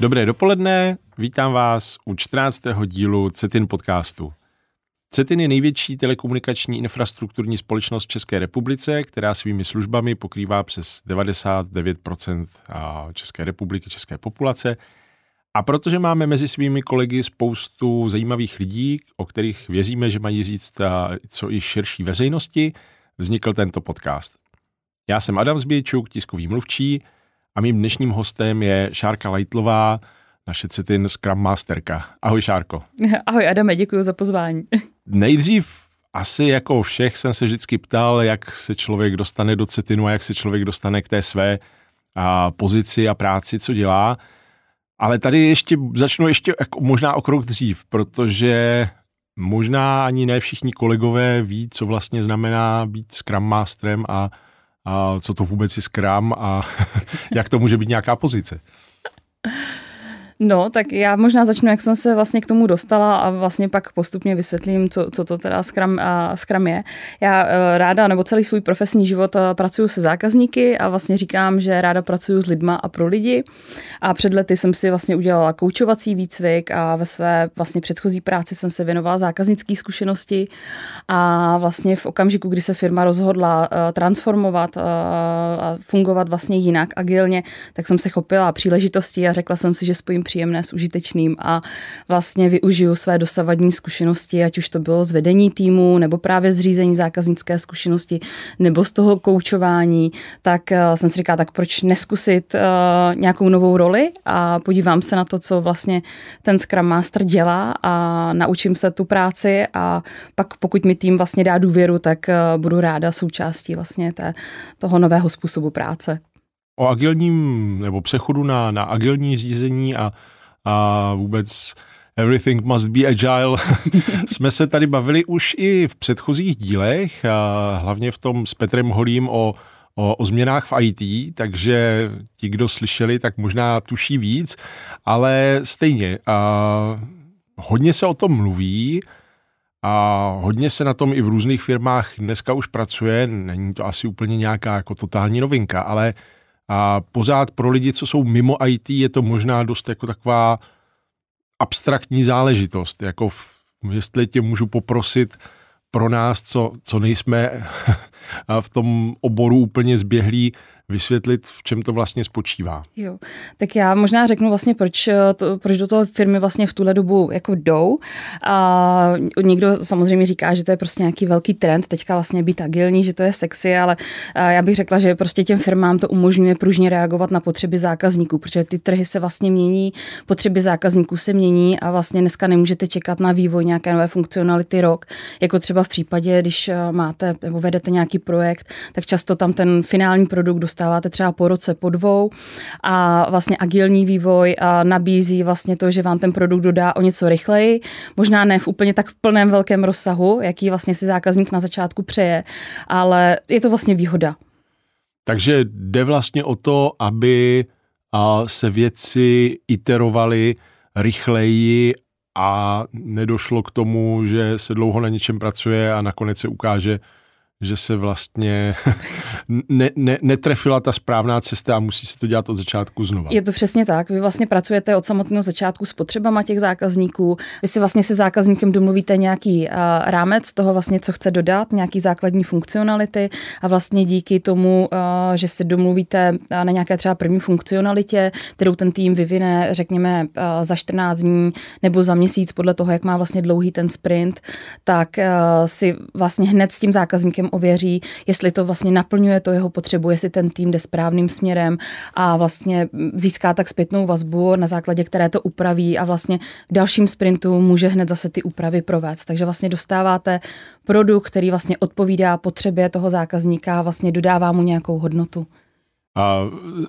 Dobré dopoledne, vítám vás u 14. dílu CETIN podcastu. CETIN je největší telekomunikační infrastrukturní společnost v České republice, která svými službami pokrývá přes 99% České republiky, české populace. A protože máme mezi svými kolegy spoustu zajímavých lidí, o kterých věříme, že mají říct co i širší veřejnosti, vznikl tento podcast. Já jsem Adam Zbějčuk, tiskový mluvčí a mým dnešním hostem je Šárka Lajtlová, naše Citin Scrum Masterka. Ahoj Šárko. Ahoj Adame, děkuji za pozvání. Nejdřív asi jako všech jsem se vždycky ptal, jak se člověk dostane do Citinu a jak se člověk dostane k té své a, pozici a práci, co dělá. Ale tady ještě začnu ještě jako možná o krok dřív, protože možná ani ne všichni kolegové ví, co vlastně znamená být Scrum Masterem a a co to vůbec je Scrum a jak to může být nějaká pozice. No, tak já možná začnu, jak jsem se vlastně k tomu dostala a vlastně pak postupně vysvětlím, co, co to teda Scrum, uh, Scrum je. Já uh, ráda, nebo celý svůj profesní život uh, pracuji se zákazníky a vlastně říkám, že ráda pracuji s lidma a pro lidi. A před lety jsem si vlastně udělala koučovací výcvik a ve své vlastně předchozí práci jsem se věnovala zákaznické zkušenosti a vlastně v okamžiku, kdy se firma rozhodla uh, transformovat a fungovat vlastně jinak, agilně, tak jsem se chopila příležitosti a řekla jsem si, že spojím příjemné s užitečným a vlastně využiju své dosavadní zkušenosti, ať už to bylo z vedení týmu, nebo právě zřízení zákaznické zkušenosti, nebo z toho koučování, tak uh, jsem si říkala, tak proč neskusit uh, nějakou novou roli a podívám se na to, co vlastně ten Scrum Master dělá a naučím se tu práci a pak pokud mi tým vlastně dá důvěru, tak uh, budu ráda součástí vlastně té, toho nového způsobu práce o agilním nebo přechodu na, na agilní řízení a, a vůbec Everything must be agile. Jsme se tady bavili už i v předchozích dílech, a hlavně v tom s Petrem Holím o, o, o změnách v IT, takže ti, kdo slyšeli, tak možná tuší víc, ale stejně. A hodně se o tom mluví a hodně se na tom i v různých firmách dneska už pracuje. Není to asi úplně nějaká jako totální novinka, ale a pořád pro lidi, co jsou mimo IT, je to možná dost jako taková abstraktní záležitost. Jako v, jestli tě můžu poprosit pro nás, co, co nejsme v tom oboru úplně zběhlí, vysvětlit, v čem to vlastně spočívá. Jo, tak já možná řeknu vlastně, proč, eh, to, proč do toho firmy vlastně v tuhle dobu jako jdou. A někdo samozřejmě říká, že to je prostě nějaký velký trend, teďka vlastně být agilní, že to je sexy, ale eh, já bych řekla, že prostě těm firmám to umožňuje pružně reagovat na potřeby zákazníků, protože ty trhy se vlastně mění, potřeby zákazníků se mění a vlastně dneska nemůžete čekat na vývoj nějaké nové funkcionality rok, jako třeba v případě, když eh, máte nebo vedete nějaký projekt, tak často tam ten finální produkt dostáváte třeba po roce, po dvou a vlastně agilní vývoj nabízí vlastně to, že vám ten produkt dodá o něco rychleji, možná ne v úplně tak plném velkém rozsahu, jaký vlastně si zákazník na začátku přeje, ale je to vlastně výhoda. Takže jde vlastně o to, aby se věci iterovaly rychleji a nedošlo k tomu, že se dlouho na něčem pracuje a nakonec se ukáže, že se vlastně ne, ne, netrefila ta správná cesta a musí se to dělat od začátku znova. Je to přesně tak. Vy vlastně pracujete od samotného začátku s potřebama těch zákazníků. Vy si vlastně se zákazníkem domluvíte nějaký uh, rámec toho vlastně, co chce dodat, nějaký základní funkcionality a vlastně díky tomu, uh, že se domluvíte na nějaké třeba první funkcionalitě, kterou ten tým vyvine, řekněme, uh, za 14 dní nebo za měsíc, podle toho, jak má vlastně dlouhý ten sprint, tak uh, si vlastně hned s tím zákazníkem ověří, jestli to vlastně naplňuje to jeho potřebu, jestli ten tým jde správným směrem a vlastně získá tak zpětnou vazbu, na základě které to upraví a vlastně v dalším sprintu může hned zase ty úpravy provést. Takže vlastně dostáváte produkt, který vlastně odpovídá potřebě toho zákazníka a vlastně dodává mu nějakou hodnotu. A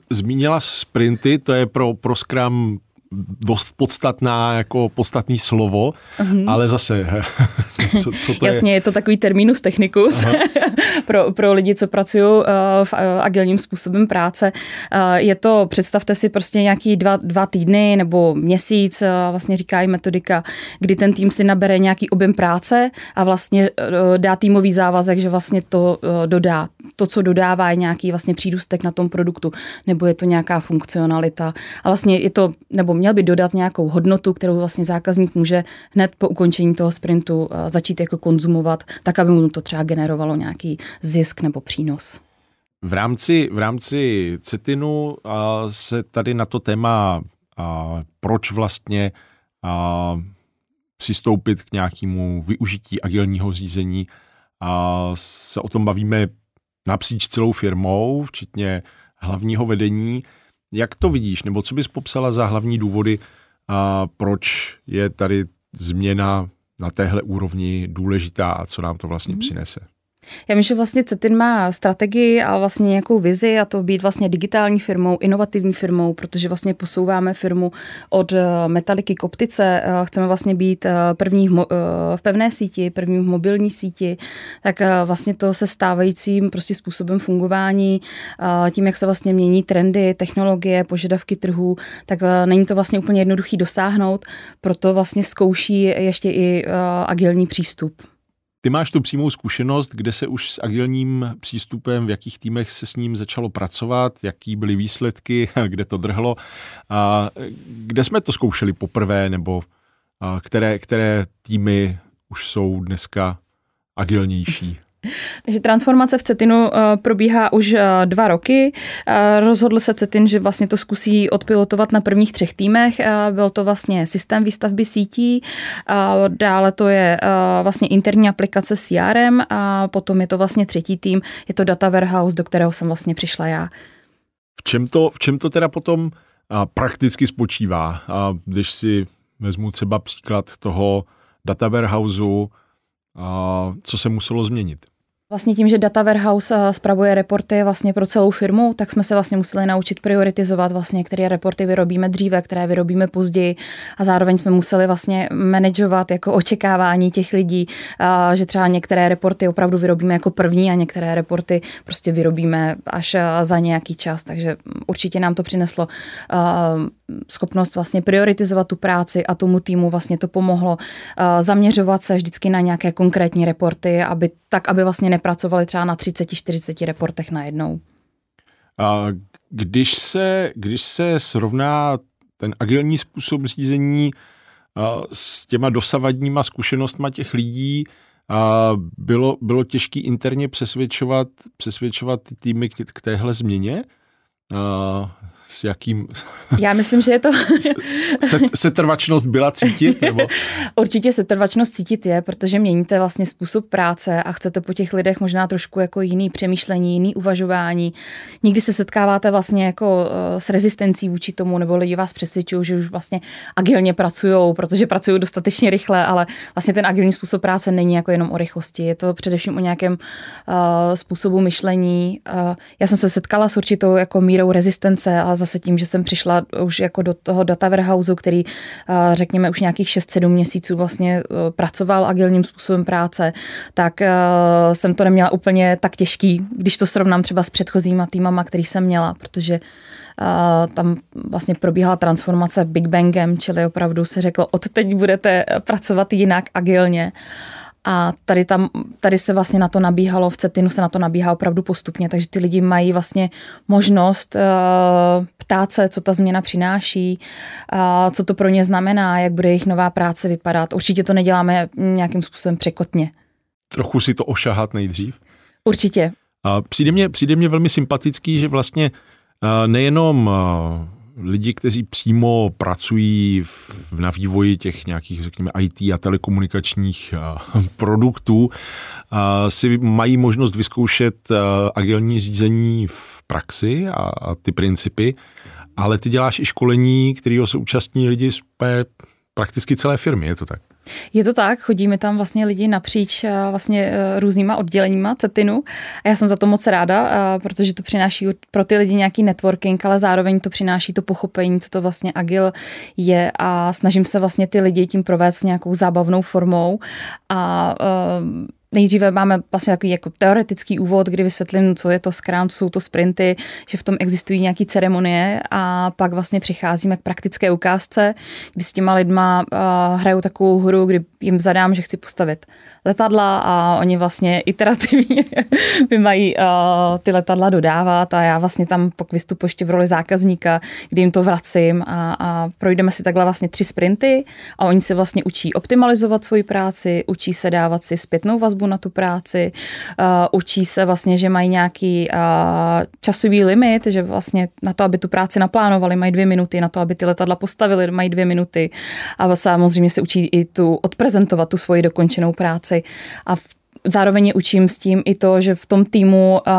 zmínila sprinty, to je pro, pro Scrum dost podstatná, jako podstatný slovo, uh-huh. ale zase, co, co to Jasně, je? je to takový terminus technicus pro, pro lidi, co pracují uh, v uh, agilním způsobem práce. Uh, je to, představte si prostě nějaký dva, dva týdny nebo měsíc, vlastně říká i metodika, kdy ten tým si nabere nějaký objem práce a vlastně dá týmový závazek, že vlastně to dodá. To, co dodává, je nějaký vlastně přídustek na tom produktu, nebo je to nějaká funkcionalita. A vlastně je to, nebo měl by dodat nějakou hodnotu, kterou vlastně zákazník může hned po ukončení toho sprintu začít jako konzumovat, tak aby mu to třeba generovalo nějaký zisk nebo přínos. V rámci, v rámci Cetinu se tady na to téma, proč vlastně přistoupit k nějakému využití agilního řízení, a se o tom bavíme napříč celou firmou, včetně hlavního vedení. Jak to vidíš, nebo co bys popsala za hlavní důvody, a proč je tady změna na téhle úrovni důležitá a co nám to vlastně mm. přinese? Já myslím, že vlastně Cetin má strategii a vlastně nějakou vizi a to být vlastně digitální firmou, inovativní firmou, protože vlastně posouváme firmu od eh, metaliky k optice. Eh, chceme vlastně být eh, první v pevné síti, první v mobilní síti, tak vlastně to se stávajícím prostě způsobem fungování, tím, jak se vlastně mění trendy, technologie, požadavky trhu, tak není to vlastně úplně jednoduchý dosáhnout, proto vlastně zkouší ještě i agilní přístup. Ty máš tu přímou zkušenost, kde se už s agilním přístupem, v jakých týmech se s ním začalo pracovat, jaký byly výsledky, kde to drhlo, a kde jsme to zkoušeli poprvé, nebo které, které týmy už jsou dneska agilnější? Takže transformace v Cetinu eh, probíhá už eh, dva roky. Eh, rozhodl se Cetin, že vlastně to zkusí odpilotovat na prvních třech týmech. Byl to vlastně systém výstavby sítí, dále to je vlastně interní aplikace CRM a potom je to vlastně třetí tým, je to data warehouse, do kterého jsem vlastně přišla já. V čem to, v čem to teda potom prakticky spočívá? Když si vezmu třeba příklad toho data warehouseu, co se muselo změnit? Vlastně tím, že Data Warehouse eh, spravuje reporty vlastně pro celou firmu, tak jsme se vlastně museli naučit prioritizovat vlastně, které reporty vyrobíme dříve, které vyrobíme později. A zároveň jsme museli vlastně manažovat jako očekávání těch lidí, eh, že třeba některé reporty opravdu vyrobíme jako první a některé reporty prostě vyrobíme až eh, za nějaký čas, takže určitě nám to přineslo schopnost vlastně prioritizovat tu práci a tomu týmu vlastně to pomohlo zaměřovat se vždycky na nějaké konkrétní reporty, aby tak, aby vlastně nepracovali třeba na 30-40 reportech najednou. A když se, když se srovná ten agilní způsob řízení s těma dosavadníma zkušenostma těch lidí, a bylo, bylo těžké interně přesvědčovat, přesvědčovat týmy k, k téhle změně? A s jakým... Já myslím, že je to... se, setrvačnost byla cítit? Nebo? Určitě setrvačnost cítit je, protože měníte vlastně způsob práce a chcete po těch lidech možná trošku jako jiný přemýšlení, jiný uvažování. Nikdy se setkáváte vlastně jako eh, s rezistencí vůči tomu, nebo lidi vás přesvědčují, že už vlastně agilně pracují, protože pracují dostatečně rychle, ale vlastně ten agilní způsob práce není jako jenom o rychlosti. Je to především o nějakém uh, způsobu myšlení. Uh, já jsem se setkala s určitou jako mírou rezistence a zase tím, že jsem přišla už jako do toho data warehouse, který řekněme už nějakých 6-7 měsíců vlastně e, pracoval agilním způsobem práce, tak e, jsem to neměla úplně tak těžký, když to srovnám třeba s předchozíma týmama, který jsem měla, protože tam vlastně probíhala transformace Big Bangem, čili opravdu se řeklo, od teď budete pracovat jinak agilně. A tady, tam, tady se vlastně na to nabíhalo, v Cetinu se na to nabíhá opravdu postupně, takže ty lidi mají vlastně možnost uh, ptát se, co ta změna přináší, uh, co to pro ně znamená, jak bude jejich nová práce vypadat. Určitě to neděláme nějakým způsobem překotně. Trochu si to ošahat nejdřív? Určitě. A přijde mě, přijde mě velmi sympatický, že vlastně uh, nejenom uh, lidi, kteří přímo pracují v, na vývoji těch nějakých, řekněme, IT a telekomunikačních produktů, si mají možnost vyzkoušet agilní řízení v praxi a, a ty principy, ale ty děláš i školení, kterého se účastní lidi z prakticky celé firmy, je to tak? Je to tak, chodíme tam vlastně lidi napříč vlastně e, různýma odděleníma CETINu. A já jsem za to moc ráda, protože to přináší pro ty lidi nějaký networking, ale zároveň to přináší to pochopení, co to vlastně agil je. A snažím se vlastně ty lidi tím provést nějakou zábavnou formou. A nejdříve máme vlastně takový jako teoretický úvod, kdy vysvětlím, co je to Scrum, co jsou to sprinty, že v tom existují nějaké ceremonie a pak vlastně přicházíme k praktické ukázce, kdy s těma lidma uh, hrajou takovou hru, kdy jim zadám, že chci postavit letadla a oni vlastně iterativně by mají uh, ty letadla dodávat a já vlastně tam pak vystupuji ještě v roli zákazníka, kdy jim to vracím a, a projdeme si takhle vlastně tři sprinty a oni se vlastně učí optimalizovat svoji práci, učí se dávat si zpětnou vazbu na tu práci, uh, učí se vlastně, že mají nějaký uh, časový limit, že vlastně na to, aby tu práci naplánovali, mají dvě minuty, na to, aby ty letadla postavili, mají dvě minuty a samozřejmě se učí i tu odprezentovat tu svoji dokončenou práci a v, zároveň učím s tím i to, že v tom týmu uh,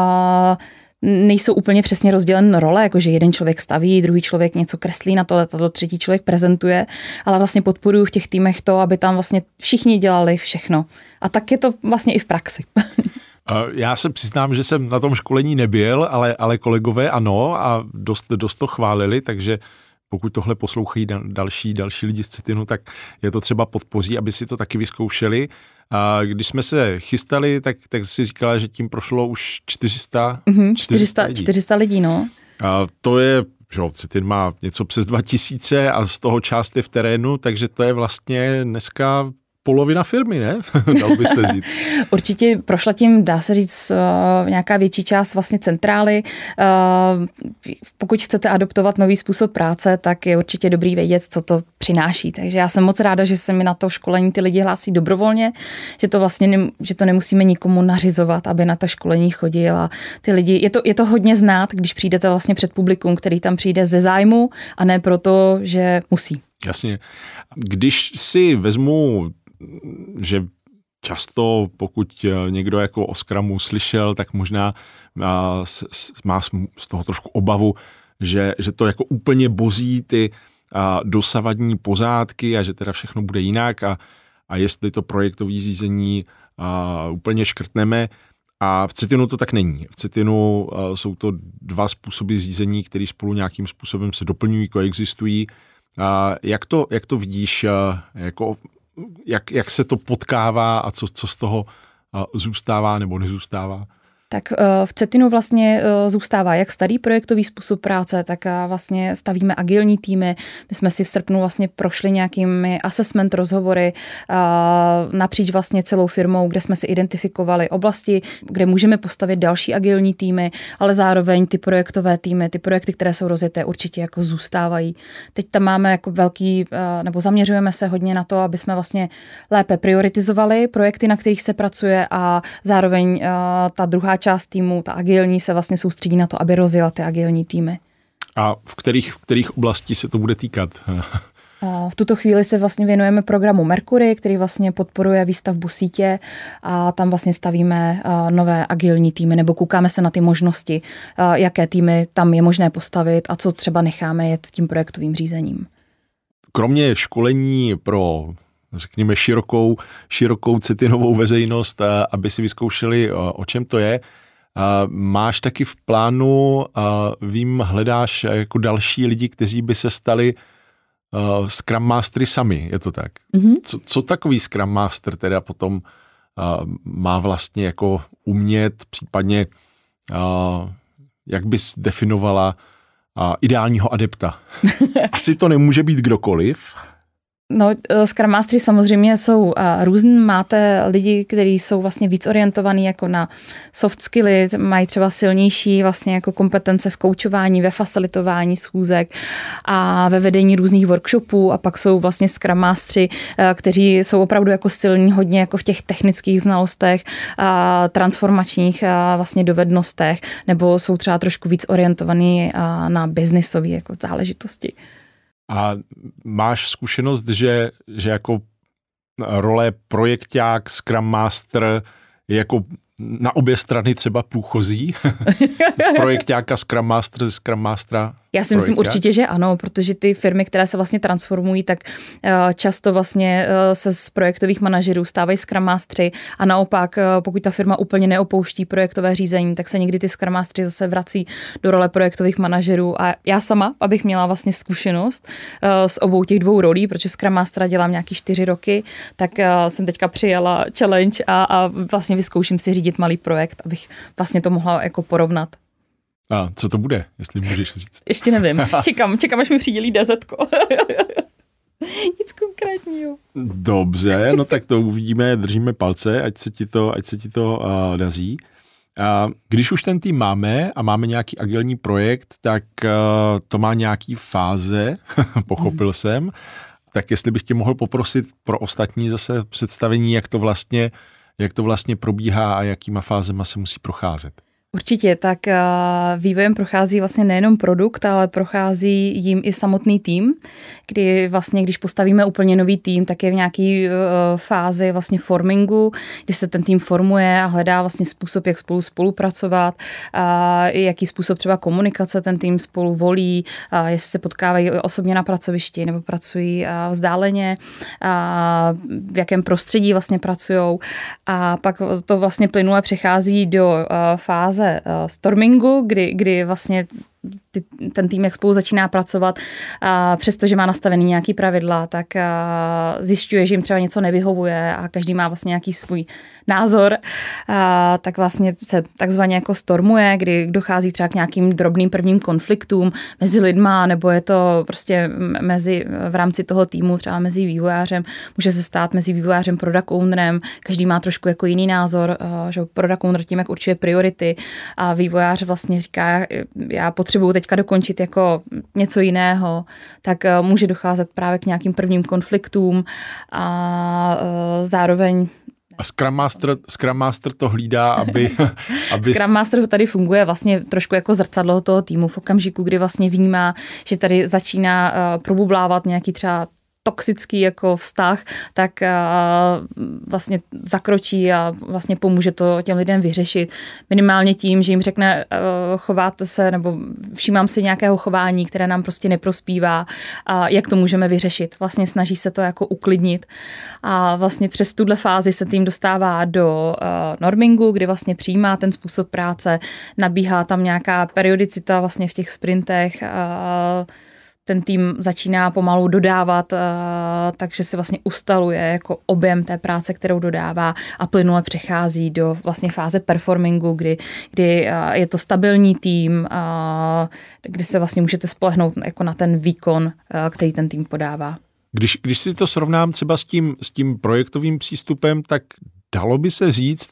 nejsou úplně přesně rozdělen role, jakože jeden člověk staví, druhý člověk něco kreslí na to, to třetí člověk prezentuje, ale vlastně podporuju v těch týmech to, aby tam vlastně všichni dělali všechno. A tak je to vlastně i v praxi. Já se přiznám, že jsem na tom školení nebyl, ale, ale kolegové ano a dost, dost to chválili, takže pokud tohle poslouchají další, další lidi z Citinu, tak je to třeba podpoří, aby si to taky vyzkoušeli. A když jsme se chystali, tak, tak si říkala, že tím prošlo už 400, mm-hmm, 400, 400 lidí. 400 lidí, no. A to je, že Citin má něco přes 2000 a z toho část je v terénu, takže to je vlastně dneska polovina firmy, ne? Dal by se říct. Určitě prošla tím, dá se říct, uh, nějaká větší část vlastně centrály. Uh, pokud chcete adoptovat nový způsob práce, tak je určitě dobrý vědět, co to přináší. Takže já jsem moc ráda, že se mi na to školení ty lidi hlásí dobrovolně, že to vlastně ne, že to nemusíme nikomu nařizovat, aby na to školení chodil a ty lidi, je to, je to hodně znát, když přijdete vlastně před publikum, který tam přijde ze zájmu a ne proto, že musí. Jasně. Když si vezmu že často, pokud eh, někdo jako o Scrumu slyšel, tak možná eh, má z toho trošku obavu, že, že to jako úplně bozí ty eh, dosavadní pozádky a že teda všechno bude jinak a, a jestli to projektové řízení úplně škrtneme. A v Citinu to tak není. V Citinu jsou to dva způsoby řízení, které spolu nějakým způsobem se doplňují, koexistují. A jak, to, jak to vidíš jako jak, jak se to potkává a co, co z toho zůstává nebo nezůstává? Tak eh, v Cetinu vlastně eh, zůstává jak starý projektový způsob práce, tak eh, vlastně stavíme agilní týmy. My jsme si v srpnu vlastně prošli nějakými assessment rozhovory napříč vlastně celou firmou, kde jsme si identifikovali oblasti, kde můžeme postavit další agilní týmy, ale zároveň ty projektové týmy, ty projekty, které jsou rozjeté, určitě jako zůstávají. Teď tam máme jako velký, nebo zaměřujeme se hodně na to, aby jsme vlastně lépe prioritizovali projekty, na kterých se pracuje a zároveň ta druhá část týmu, ta agilní, se vlastně soustředí na to, aby rozjela ty agilní týmy. A v kterých, v kterých oblastí se to bude týkat? V tuto chvíli se vlastně věnujeme programu Mercury, který vlastně podporuje výstavbu sítě a tam vlastně stavíme nové agilní týmy nebo koukáme se na ty možnosti, jaké týmy tam je možné postavit a co třeba necháme jet tím projektovým řízením. Kromě školení pro řekněme, širokou, širokou citinovou veřejnost, aby si vyzkoušeli, o čem to je. Máš taky v plánu, vím, hledáš jako další lidi, kteří by se stali Scrum Mastery sami, je to tak? Mm-hmm. Co, co takový Scrum Master teda potom má vlastně jako umět, případně jak bys definovala ideálního adepta? Asi to nemůže být kdokoliv, No, eh, Scrum Mastery samozřejmě jsou uh, různý. Máte lidi, kteří jsou vlastně víc orientovaní jako na soft skilly, mají třeba silnější vlastně jako kompetence v koučování, ve facilitování schůzek a ve vedení různých workshopů a pak jsou vlastně Scrum Mastery, uh, kteří jsou opravdu jako silní hodně jako v těch technických znalostech, uh, transformačních uh, vlastně dovednostech, nebo jsou třeba trošku víc orientovaní na biznisové jako záležitosti. A máš zkušenost, že, že jako role projekták, Scrum Master je jako na obě strany třeba průchozí? z projektáka Scrum Master, Scrum Mastera Já si myslím určitě, že ano, protože ty firmy, které se vlastně transformují, tak uh, často vlastně uh, se z projektových manažerů stávají Mastery a naopak, uh, pokud ta firma úplně neopouští projektové řízení, tak se někdy ty Mastery zase vrací do role projektových manažerů a já sama, abych měla vlastně zkušenost s obou těch dvou rolí, protože Scrum Mastera dělám nějaký čtyři roky, tak jsem teďka přijala challenge a, a vlastně vyzkouším si řídit malý projekt, abych vlastně to mohla jako porovnat. A co to bude, jestli můžeš říct? Ještě nevím. Čekám, čekám, až mi přidělí DZ. Nic konkrétního. Dobře, no tak to uvidíme, držíme palce, ať se ti to, ať se ti to uh, daří. A když už ten tým máme a máme nějaký agilní projekt, tak uh, to má nějaký fáze, pochopil mm. jsem. Tak jestli bych tě mohl poprosit pro ostatní zase představení, jak to vlastně, jak to vlastně probíhá a jakýma fázema se musí procházet. Určitě, tak vývojem prochází vlastně nejenom produkt, ale prochází jim i samotný tým, kdy vlastně, když postavíme úplně nový tým, tak je v nějaké e, fázi vlastně formingu, kdy se ten tým formuje a hledá vlastně způsob, jak spolu spolupracovat, a jaký způsob třeba komunikace ten tým spolu volí, a jestli se potkávají osobně na pracovišti nebo pracují vzdáleně, a v jakém prostředí vlastně pracují. A pak to vlastně plynule přechází do fáze fáze uh, stormingu, kdy, kdy vlastně ty, ten tým, jak spolu začíná pracovat, a přestože má nastavený nějaký pravidla, tak zjišťuje, že jim třeba něco nevyhovuje a každý má vlastně nějaký svůj názor, a tak vlastně se takzvaně jako stormuje, kdy dochází třeba k nějakým drobným prvním konfliktům mezi lidma, nebo je to prostě mezi, v rámci toho týmu, třeba mezi vývojářem, může se stát mezi vývojářem, product ownerem, každý má trošku jako jiný názor, že product owner tím, jak určuje priority a vývojář vlastně říká, já potřebuji potřebuju teďka dokončit jako něco jiného, tak eh, může docházet právě k nějakým prvním konfliktům a eh, zároveň a Scrum Master, Scrum Master to hlídá, aby... aby... Scrum Master tady funguje vlastně trošku jako zrcadlo toho týmu v okamžiku, kdy vlastně vnímá, že tady začíná uh, probublávat nějaký třeba toxický jako vztah, tak vlastně zakročí a vlastně pomůže to těm lidem vyřešit. Minimálně tím, že jim řekne, chováte se nebo všímám si nějakého chování, které nám prostě neprospívá a jak to můžeme vyřešit. Vlastně snaží se to jako uklidnit a vlastně přes tuhle fázi se tým dostává do normingu, kdy vlastně přijímá ten způsob práce, nabíhá tam nějaká periodicita vlastně v těch sprintech, ten tým začíná pomalu dodávat, eh, takže se vlastně ustaluje jako objem té práce, kterou dodává a plynule přechází do vlastně fáze performingu, kdy, kdy eh, je to stabilní tým, eh, kdy se vlastně můžete spolehnout jako na ten výkon, který ten tým podává. Když, když si to srovnám třeba s tím, s tím projektovým přístupem, tak dalo by se říct,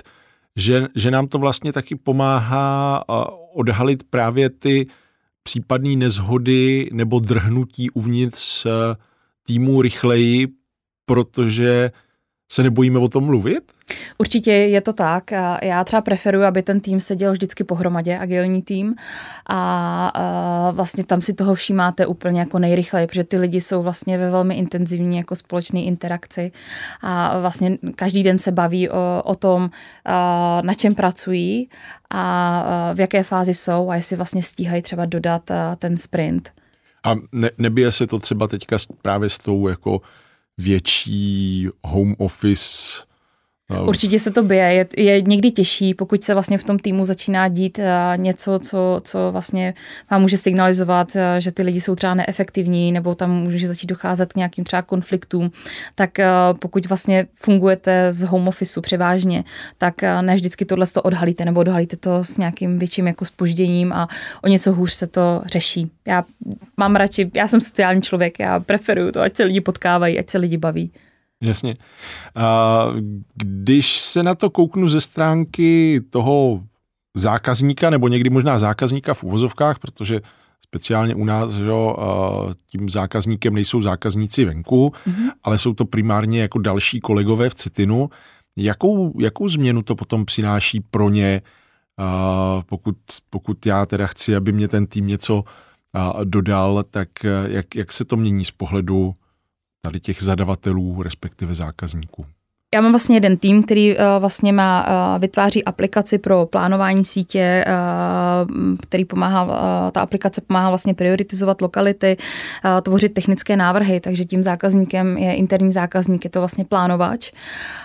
že, že nám to vlastně taky pomáhá odhalit právě ty případné nezhody nebo drhnutí uvnitř eh, týmu rychleji, protože se nebojíme o tom mluvit? Určitě je to tak. Já třeba preferuji, aby ten tým seděl vždycky pohromadě, agilní tým. A vlastně tam si toho všímáte úplně jako nejrychleji, protože ty lidi jsou vlastně ve velmi intenzivní jako společné interakci. A vlastně každý den se baví o, o tom, na čem pracují a v jaké fázi jsou a jestli vlastně stíhají třeba dodat ten sprint. A ne, nebije se to třeba teďka právě s tou jako větší home office Určitě se to bije. Je, je někdy těžší, pokud se vlastně v tom týmu začíná dít uh, něco, co, co vlastně vám může signalizovat, uh, že ty lidi jsou třeba neefektivní, nebo tam může začít docházet k nějakým třeba konfliktům. Tak uh, pokud vlastně fungujete z home officeu převážně, tak ne vždycky tohle to odhalíte, nebo odhalíte to s nějakým větším jako spožděním a o něco hůř se to řeší. Já mám radši, já jsem sociální člověk, já preferuju to, ať se lidi potkávají, ať se lidi baví. Jasně. A když se na to kouknu ze stránky toho zákazníka, nebo někdy možná zákazníka v uvozovkách, protože speciálně u nás, že jo, tím zákazníkem nejsou zákazníci venku, mm-hmm. ale jsou to primárně jako další kolegové v Citinu. Jakou, jakou změnu to potom přináší pro ně, pokud, pokud já teda chci, aby mě ten tým něco dodal, tak jak, jak se to mění z pohledu tady těch zadavatelů, respektive zákazníků. Já mám vlastně jeden tým, který uh, vlastně má, uh, vytváří aplikaci pro plánování sítě, uh, který pomáhá, uh, ta aplikace pomáhá vlastně prioritizovat lokality, uh, tvořit technické návrhy, takže tím zákazníkem je interní zákazník, je to vlastně plánovač.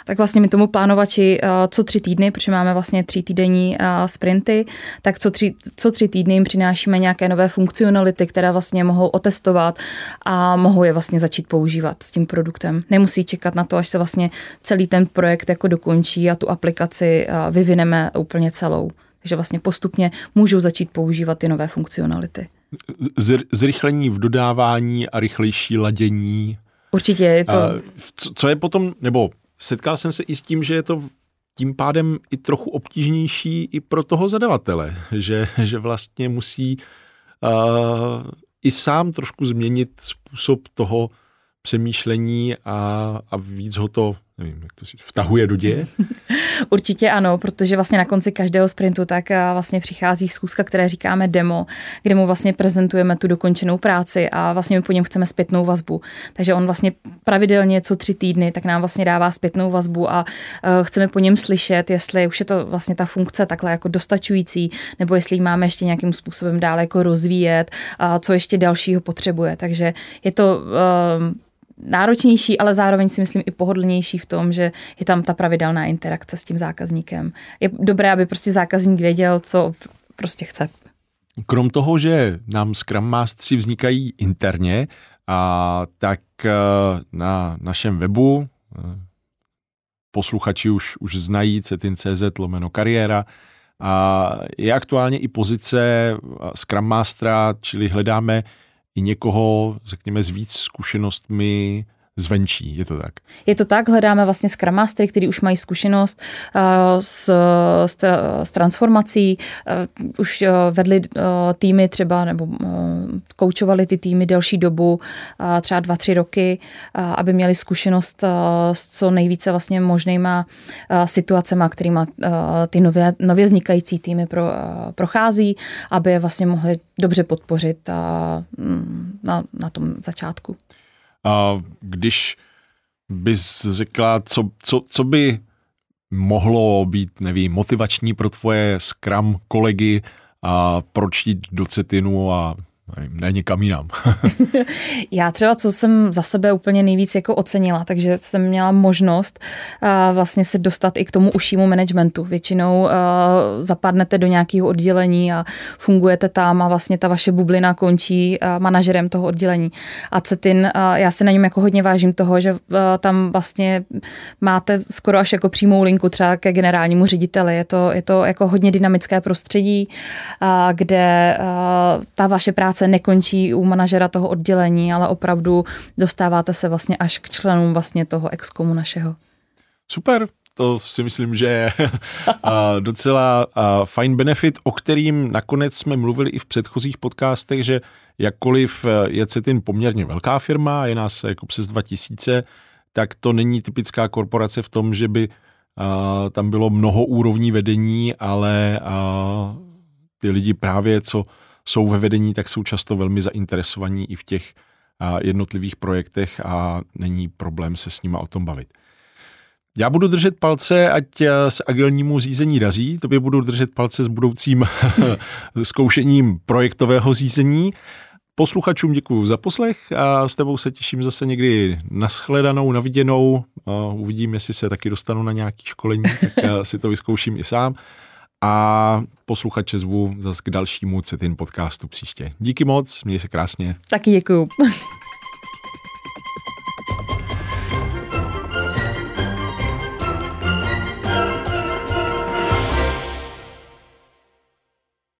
Tak vlastně my tomu plánovači uh, co tři týdny, protože máme vlastně tři týdenní uh, sprinty, tak co tři, co tři týdny jim přinášíme nějaké nové funkcionality, které vlastně mohou otestovat a mohou je vlastně začít používat s tím produktem. Nemusí čekat na to, až se vlastně ten projekt jako dokončí a tu aplikaci vyvineme úplně celou. Takže vlastně postupně můžou začít používat ty nové funkcionality. Zrychlení v dodávání a rychlejší ladění. Určitě je to... Co je potom, nebo setkal jsem se i s tím, že je to tím pádem i trochu obtížnější i pro toho zadavatele, že, že vlastně musí uh, i sám trošku změnit způsob toho přemýšlení a, a víc ho to nevím, jak to si vtahuje do děje? Určitě ano, protože vlastně na konci každého sprintu tak eh, vlastně přichází schůzka, které říkáme demo, kde mu vlastně prezentujeme tu dokončenou práci a vlastně my po něm chceme zpětnou vazbu. Takže on vlastně pravidelně co tři týdny tak nám vlastně dává zpětnou vazbu a uh, chceme po něm slyšet, jestli už je to vlastně ta funkce takhle jako dostačující, nebo jestli ji máme ještě nějakým způsobem dále jako rozvíjet, a co ještě dalšího potřebuje. Takže je to uh, náročnější, ale zároveň si myslím i pohodlnější v tom, že je tam ta pravidelná interakce s tím zákazníkem. Je dobré, aby prostě zákazník věděl, co prostě chce. Krom toho, že nám Scrum Mastery vznikají interně, a tak eh, na našem webu eh, posluchači už, už znají cetin.cz lomeno kariéra, a je aktuálně i pozice Scrum Mastera, čili hledáme i někoho, řekněme, s víc zkušenostmi zvenčí, je to tak? Je to tak, hledáme vlastně Scrum Mastery, který už mají zkušenost uh, s, s, s transformací, uh, už uh, vedli uh, týmy třeba, nebo uh, koučovali ty týmy delší dobu, uh, třeba dva, tři roky, uh, aby měli zkušenost uh, s co nejvíce vlastně možnýma uh, situacema, kterýma uh, ty nově, nově vznikající týmy pro, uh, prochází, aby je vlastně mohli dobře podpořit uh, na, na tom začátku. A když bys řekla, co, co, co by mohlo být, nevím, motivační pro tvoje Scrum kolegy a proč jít do Cetinu a ne někam jinam. Já třeba, co jsem za sebe úplně nejvíc jako ocenila, takže jsem měla možnost uh, vlastně se dostat i k tomu užšímu managementu. Většinou uh, zapadnete do nějakého oddělení a fungujete tam a vlastně ta vaše bublina končí uh, manažerem toho oddělení. A Cetin, já se na něm jako hodně vážím toho, že tam vlastně máte skoro až jako přímou linku třeba ke generálnímu řediteli. Je to, je to jako hodně dynamické prostředí, kde ta vaše práce práce nekončí u manažera toho oddělení, ale opravdu dostáváte se vlastně až k členům vlastně toho exkomu našeho. Super, to si myslím, že je docela fajn benefit, o kterým nakonec jsme mluvili i v předchozích podcastech, že jakkoliv je Cetin poměrně velká firma, je nás jako přes 2000, tak to není typická korporace v tom, že by tam bylo mnoho úrovní vedení, ale ty lidi právě, co jsou ve vedení, tak jsou často velmi zainteresovaní i v těch jednotlivých projektech a není problém se s nima o tom bavit. Já budu držet palce, ať se agilnímu řízení daří, tobě budu držet palce s budoucím zkoušením projektového řízení. Posluchačům děkuji za poslech a s tebou se těším zase někdy naschledanou, naviděnou. Uvidím, jestli se taky dostanu na nějaký školení, tak si to vyzkouším i sám a posluchače zvu zase k dalšímu CETIN podcastu příště. Díky moc, měj se krásně. Taky děkuju.